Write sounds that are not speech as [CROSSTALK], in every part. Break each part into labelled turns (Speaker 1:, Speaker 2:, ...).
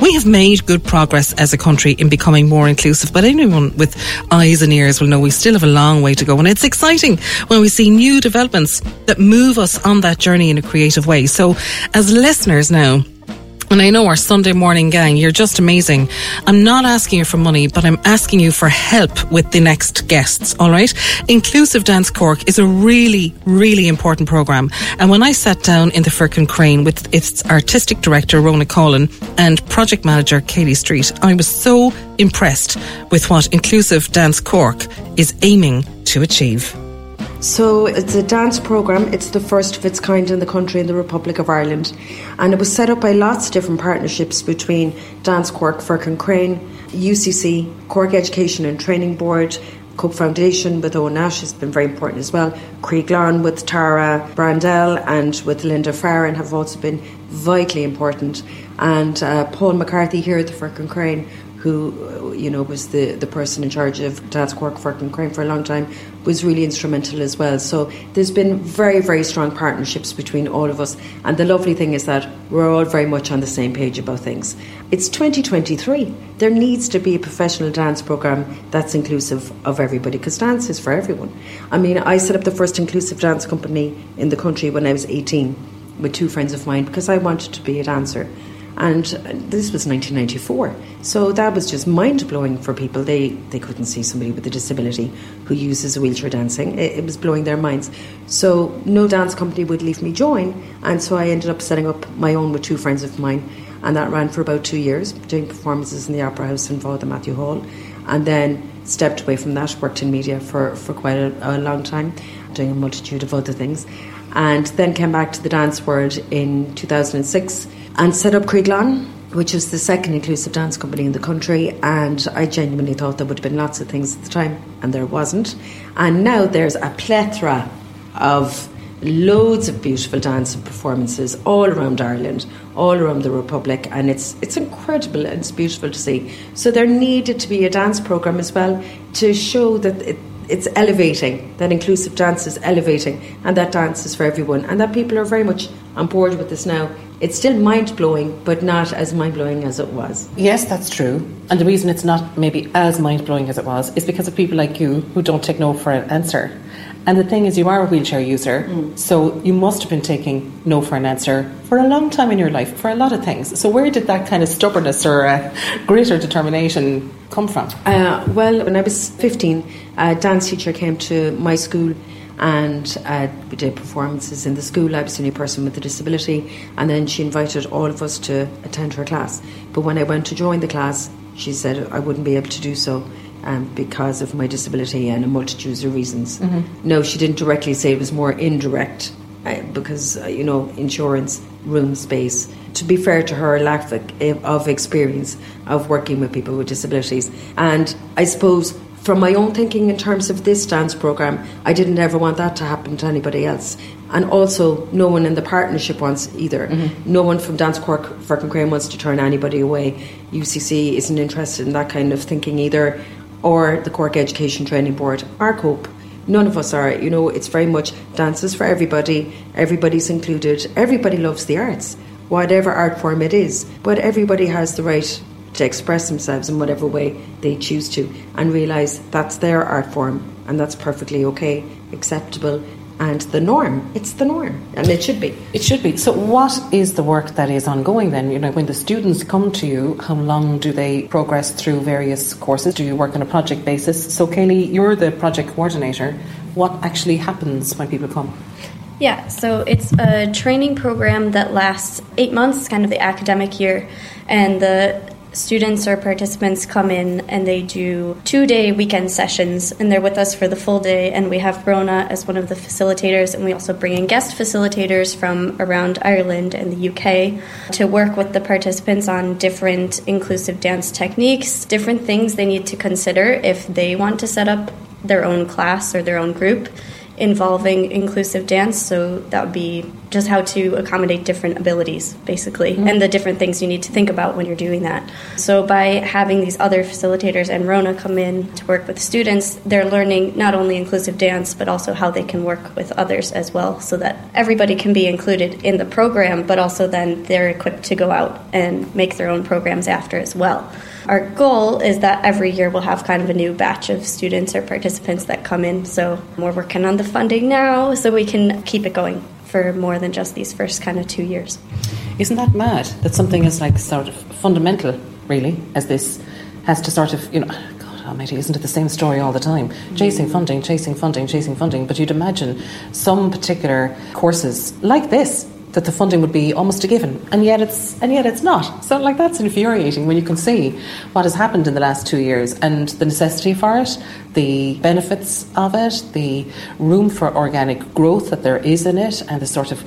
Speaker 1: We have made good progress as a country in becoming more inclusive, but anyone with eyes and ears will know we still have a long way to go. And it's exciting when we see new developments that move us on that journey in a creative way. So as listeners now, and I know our Sunday morning gang, you're just amazing. I'm not asking you for money, but I'm asking you for help with the next guests, all right? Inclusive Dance Cork is a really, really important program. And when I sat down in the Firkin Crane with its artistic director, Rhona Coughlan, and project manager, Kaylie Streit, I was so impressed with what Inclusive Dance Cork is aiming to achieve.
Speaker 2: So it's a dance program. It's the first of its kind in the country in the Republic of Ireland, and it was set up by lots of different partnerships between Dance Cork, Firkin Crane, UCC, Cork Education and Training Board, Cope Foundation with Owen Nash has been very important as well. Croí Glan with Tara Brandel and with Linda Farron have also been vitally important. And uh, Paul McCarthy here at the Firkin Crane who you know was the, the person in charge of Dance Cork Firkin Crane for a long time, was really instrumental as well. So there's been very, very strong partnerships between all of us. And the lovely thing is that we're all very much on the same page about things. It's 2023. There needs to be a professional dance program that's inclusive of everybody because dance is for everyone. I mean, I set up the first inclusive dance company in the country when I was 18 with two friends of mine because I wanted to be a dancer and this was 1994. So that was just mind blowing for people. They they couldn't see somebody with a disability who uses a wheelchair dancing. It, it, was blowing their minds. So no dance company would leave me join, and so I ended up setting up my own with two friends of mine, and that ran for about two years, doing performances in the Opera House in Father Mathew Hall, and then stepped away from that. Worked in media for for quite a, a long time, doing a multitude of other things, and then came back to the dance world in 2006 and set up Croí Glan, which is the second inclusive dance company in the country. And I genuinely thought there would have been lots of things at the time, and there wasn't. And now there's a plethora of loads of beautiful dance and performances all around Ireland, all around the Republic, and it's it's incredible and it's beautiful to see. So there needed to be a dance program as well to show that it, it's elevating, that inclusive dance is elevating, and that dance is for everyone, and that people are very much on board with this now. It's still mind blowing, but not as mind blowing as it was.
Speaker 1: Yes, that's true. And the reason it's not maybe as mind blowing as it was is because of people like you who don't take no for an answer. And the thing is, you are a wheelchair user, mm. so you must have been taking no for an answer for a long time in your life for a lot of things. So, where did that kind of stubbornness or uh, greater determination come from?
Speaker 2: Uh, well, when I was 15, a dance teacher came to my school and uh, we did performances in the school. I was the only person with a disability, and then she invited all of us to attend her class. But when I went to join the class, she said I wouldn't be able to do so um, because of my disability and a multitude of reasons. Mm-hmm. No, she didn't directly say it was more indirect uh, because, uh, you know, insurance, room space. To be fair to her, lack of, of experience of working with people with disabilities. And I suppose from my own thinking in terms of this dance program, I didn't ever want that to happen to anybody else. And also, no one in the partnership wants either. Mm-hmm. No one from Dance Cork, Firkin Crane wants to turn anybody away. UCC isn't interested in that kind of thinking either or the Cork Education Training Board, our COPE. None of us are. You know, it's very much dances for everybody, everybody's included, everybody loves the arts, whatever art form it is, but everybody has the right to express themselves in whatever way they choose to and realise that's their art form and that's perfectly okay, acceptable, and the norm. It's the norm, and it should be.
Speaker 1: It should be. So, what is the work that is ongoing then? You know, when the students come to you, how long do they progress through various courses? Do you work on a project basis? So, Kaylie, you're the project coordinator. What actually happens when people come?
Speaker 3: Yeah, so it's a training program that lasts eight months, kind of the academic year, and the students or participants come in and they do two day weekend sessions and they're with us for the full day and we have Rhona as one of the facilitators and we also bring in guest facilitators from around Ireland and the UK to work with the participants on different inclusive dance techniques, different things they need to consider if they want to set up their own class or their own group involving inclusive dance. So that would be just how to accommodate different abilities, basically, mm-hmm. and the different things you need to think about when you're doing that. So by having these other facilitators and Rhona come in to work with students, they're learning not only inclusive dance, but also how they can work with others as well, so that everybody can be included in the program, but also then they're equipped to go out and make their own programs after as well. Our goal is that every year we'll have kind of a new batch of students or participants that come in. So we're working on the funding now so we can keep it going for more than just these first kind of two years.
Speaker 1: Isn't that mad that something is like sort of fundamental, really, as this has to sort of, you know, God Almighty, isn't it the same story all the time? Chasing funding, chasing funding, chasing funding. But you'd imagine some particular courses like this that the funding would be almost a given, and yet it's and yet it's not. So like that's infuriating when you can see what has happened in the last two years and the necessity for it, the benefits of it, the room for organic growth that there is in it, and the sort of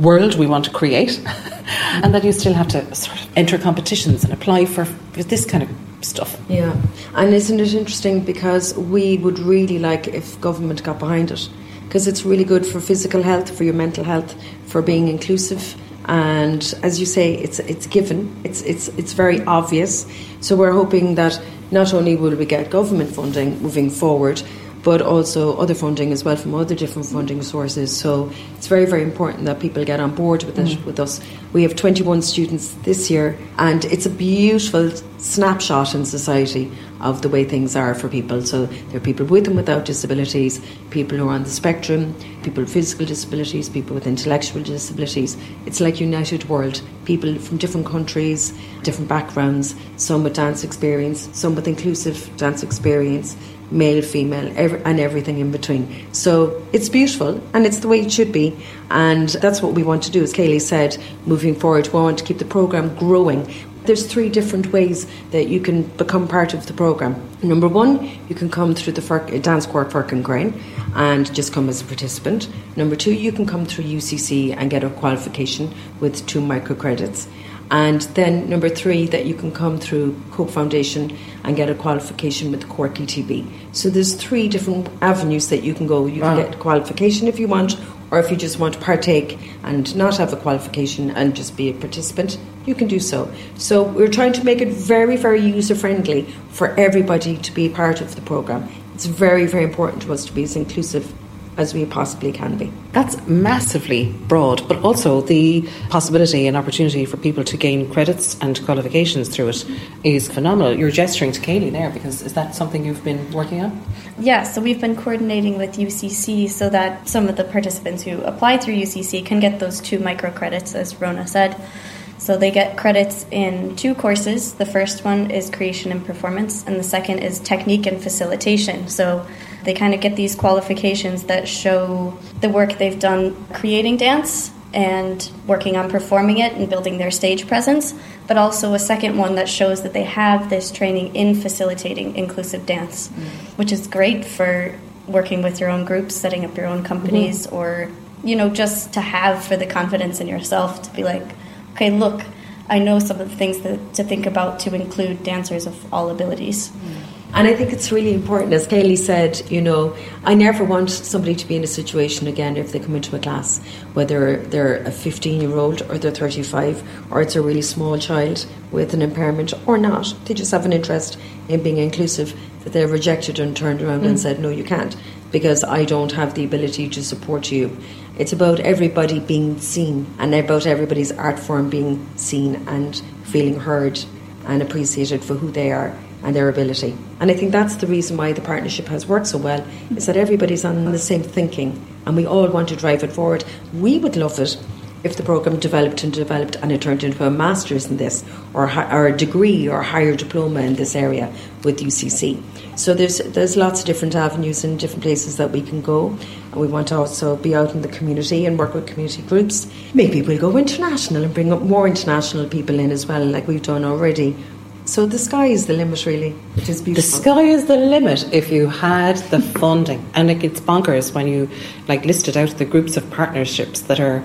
Speaker 1: world we want to create, [LAUGHS] and that you still have to sort of enter competitions and apply for this kind of stuff.
Speaker 2: Yeah, and isn't it interesting because we would really like if government got behind it because it's really good for physical health, for your mental health, for being inclusive. And as you say, it's it's given. It's it's it's very obvious. So we're hoping that not only will we get government funding moving forward, but also other funding as well from other different funding sources. So it's very, very important that people get on board with it mm. with us. We have 21 students this year, and it's a beautiful snapshot in society of the way things are for people. So there are people with and without disabilities, people who are on the spectrum, people with physical disabilities, people with intellectual disabilities. It's like United World. People from different countries, different backgrounds, some with dance experience, some with inclusive dance experience male, female, every, and everything in between. So it's beautiful and it's the way it should be. And that's what we want to do. As Kaylie said, moving forward, we want to keep the programme growing. There's three different ways that you can become part of the programme. Number one, you can come through the Firk, Dance Firkin Crane and just come as a participant. Number two, you can come through UCC and get a qualification with two microcredits. And then number three, that you can come through Cope Foundation and get a qualification with the Cork ETB. So there's three different avenues that you can go. You can wow. get qualification if you want, or if you just want to partake and not have a qualification and just be a participant, you can do so. So we're trying to make it very, very user friendly for everybody to be part of the program. It's very, very important to us to be as inclusive as we possibly can be.
Speaker 1: That's massively broad, but also the possibility and opportunity for people to gain credits and qualifications through it is phenomenal. You're gesturing to Kaylie there because is that something you've been working on?
Speaker 3: Yeah, so we've been coordinating with UCC so that some of the participants who apply through UCC can get those two micro credits, as Rhona said. So they get credits in two courses. The first one is creation and performance, and the second is technique and facilitation. So they kind of get these qualifications that show the work they've done creating dance and working on performing it and building their stage presence, but also a second one that shows that they have this training in facilitating inclusive dance, mm. which is great for working with your own groups, setting up your own companies, mm-hmm. or you know, just to have for the confidence in yourself to be like, okay, look, I know some of the things that, to think about to include dancers of all abilities. Mm.
Speaker 2: And I think it's really important, as Kaylie said, you know, I never want somebody to be in a situation again if they come into a class, whether they're a 15 year old or they're 35 or it's a really small child with an impairment or not. They just have an interest in being inclusive, that they're rejected and turned around mm. and said, no, you can't, because I don't have the ability to support you. It's about everybody being seen and about everybody's art form being seen and feeling heard and appreciated for who they are and their ability. And I think that's the reason why the partnership has worked so well, is that everybody's on the same thinking and we all want to drive it forward. We would love it if the program developed and developed and it turned into a master's in this or, or a degree or a higher diploma in this area with UCC. So there's there's lots of different avenues and different places that we can go. And we want to also be out in the community and work with community groups. Maybe we'll go international and bring up more international people in as well, like we've done already So the sky is the limit, really, which is
Speaker 1: The sky is the limit if you had the funding. And it gets bonkers when you like listed out the groups of partnerships that are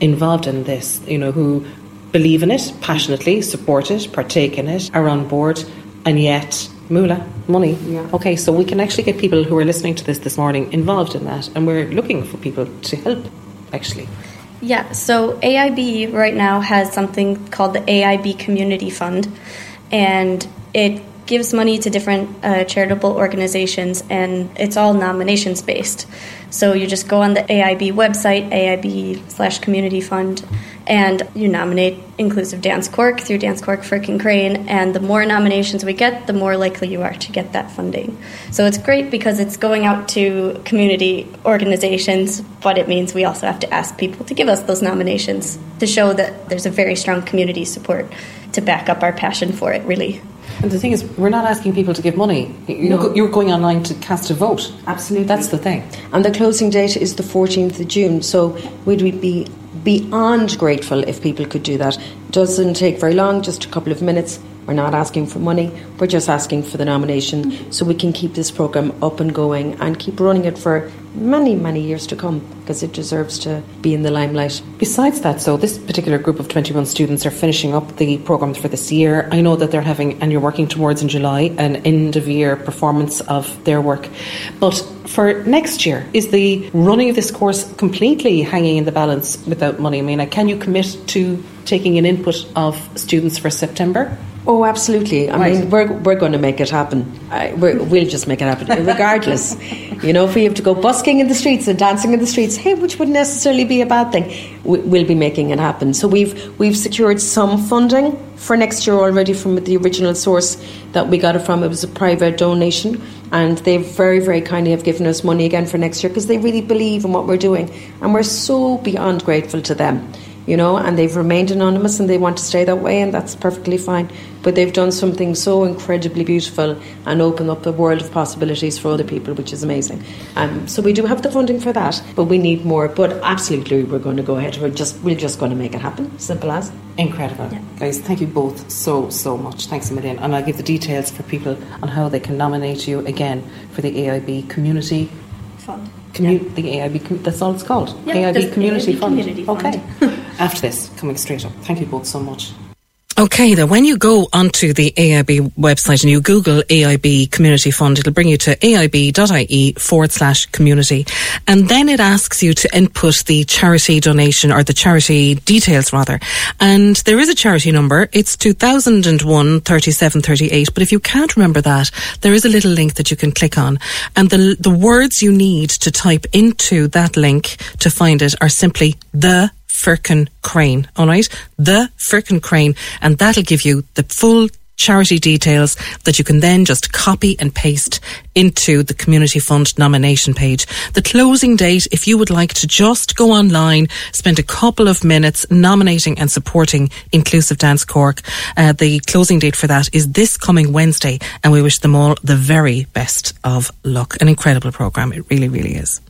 Speaker 1: involved in this, you know, who believe in it passionately, support it, partake in it, are on board, and yet moolah, money.
Speaker 2: Yeah.
Speaker 1: Okay, so we can actually get people who are listening to this this morning involved in that, and we're looking for people to help, actually.
Speaker 3: Yeah, so AIB right now has something called the AIB Community Fund, and it gives money to different uh, charitable organizations, and it's all nominations based. So you just go on the AIB website, AIB slash Community Fund, and you nominate Inclusive Dance Cork through Dance Cork Firkin Crane, and the more nominations we get, the more likely you are to get that funding. So it's great because it's going out to community organizations, but it means we also have to ask people to give us those nominations to show that there's a very strong community support to back up our passion for it, really.
Speaker 1: And the thing is, we're not asking people to give money. You're,
Speaker 2: No.
Speaker 1: you're going online to cast a vote.
Speaker 2: Absolutely.
Speaker 1: That's the thing.
Speaker 2: And the closing date is the 14th of June, so we'd be beyond grateful if people could do that. It Doesn't take very long, just a couple of minutes. We're not asking for money, we're just asking for the nomination so we can keep this programme up and going and keep running it for many, many years to come because it deserves to be in the limelight.
Speaker 1: Besides that, so this particular group of 21 students are finishing up the programmes for this year. I know that they're having, and you're working towards in July, an end of year performance of their work. But for next year, is the running of this course completely hanging in the balance without money? I mean, can you commit to taking an input of students for September?
Speaker 2: Oh, absolutely. I
Speaker 1: Right.
Speaker 2: mean, we're, we're going to make it happen. I, we're, we'll just make it happen, regardless. [LAUGHS] you know, if we have to go busking in the streets and dancing in the streets, hey, which wouldn't necessarily be a bad thing, we, we'll be making it happen. So we've we've secured some funding for next year already from the original source that we got it from. It was a private donation, and they very, very kindly have given us money again for next year because they really believe in what we're doing, and we're so beyond grateful to them you know, and they've remained anonymous and they want to stay that way, and that's perfectly fine. But they've done something so incredibly beautiful and opened up a world of possibilities for other people, which is amazing. Um, so we do have the funding for that, but we need more. But absolutely, we're going to go ahead. We're just we're just going to make it happen. Simple as.
Speaker 1: Incredible. Guys, thank you both so, so much. Thanks a million. And I'll give the details for people on how they can nominate you again for the AIB Community Commu- The AIB, that's all it's called.
Speaker 3: Yeah,
Speaker 1: AIB Community
Speaker 3: AIB
Speaker 1: Fund.
Speaker 3: Community Fund.
Speaker 1: Okay. [LAUGHS] After this, coming straight up. Thank you both so much.
Speaker 4: Okay, then when you go onto the AIB website and you Google AIB Community Fund, it'll bring you to aib.ie forward slash community. And then it asks you to input the charity donation or the charity details rather. And there is a charity number. It's 2001 3738. But if you can't remember that, there is a little link that you can click on. And the, the words you need to type into that link to find it are simply the Firkin Crane, all right? The Firkin Crane, and that'll give you the full charity details that you can then just copy and paste into the community fund nomination page. The closing date, if you would like to just go online, spend a couple of minutes nominating and supporting Inclusive Dance Cork, uh, the closing date for that is this coming Wednesday, and we wish them all the very best of luck. An incredible programme, it really, really is.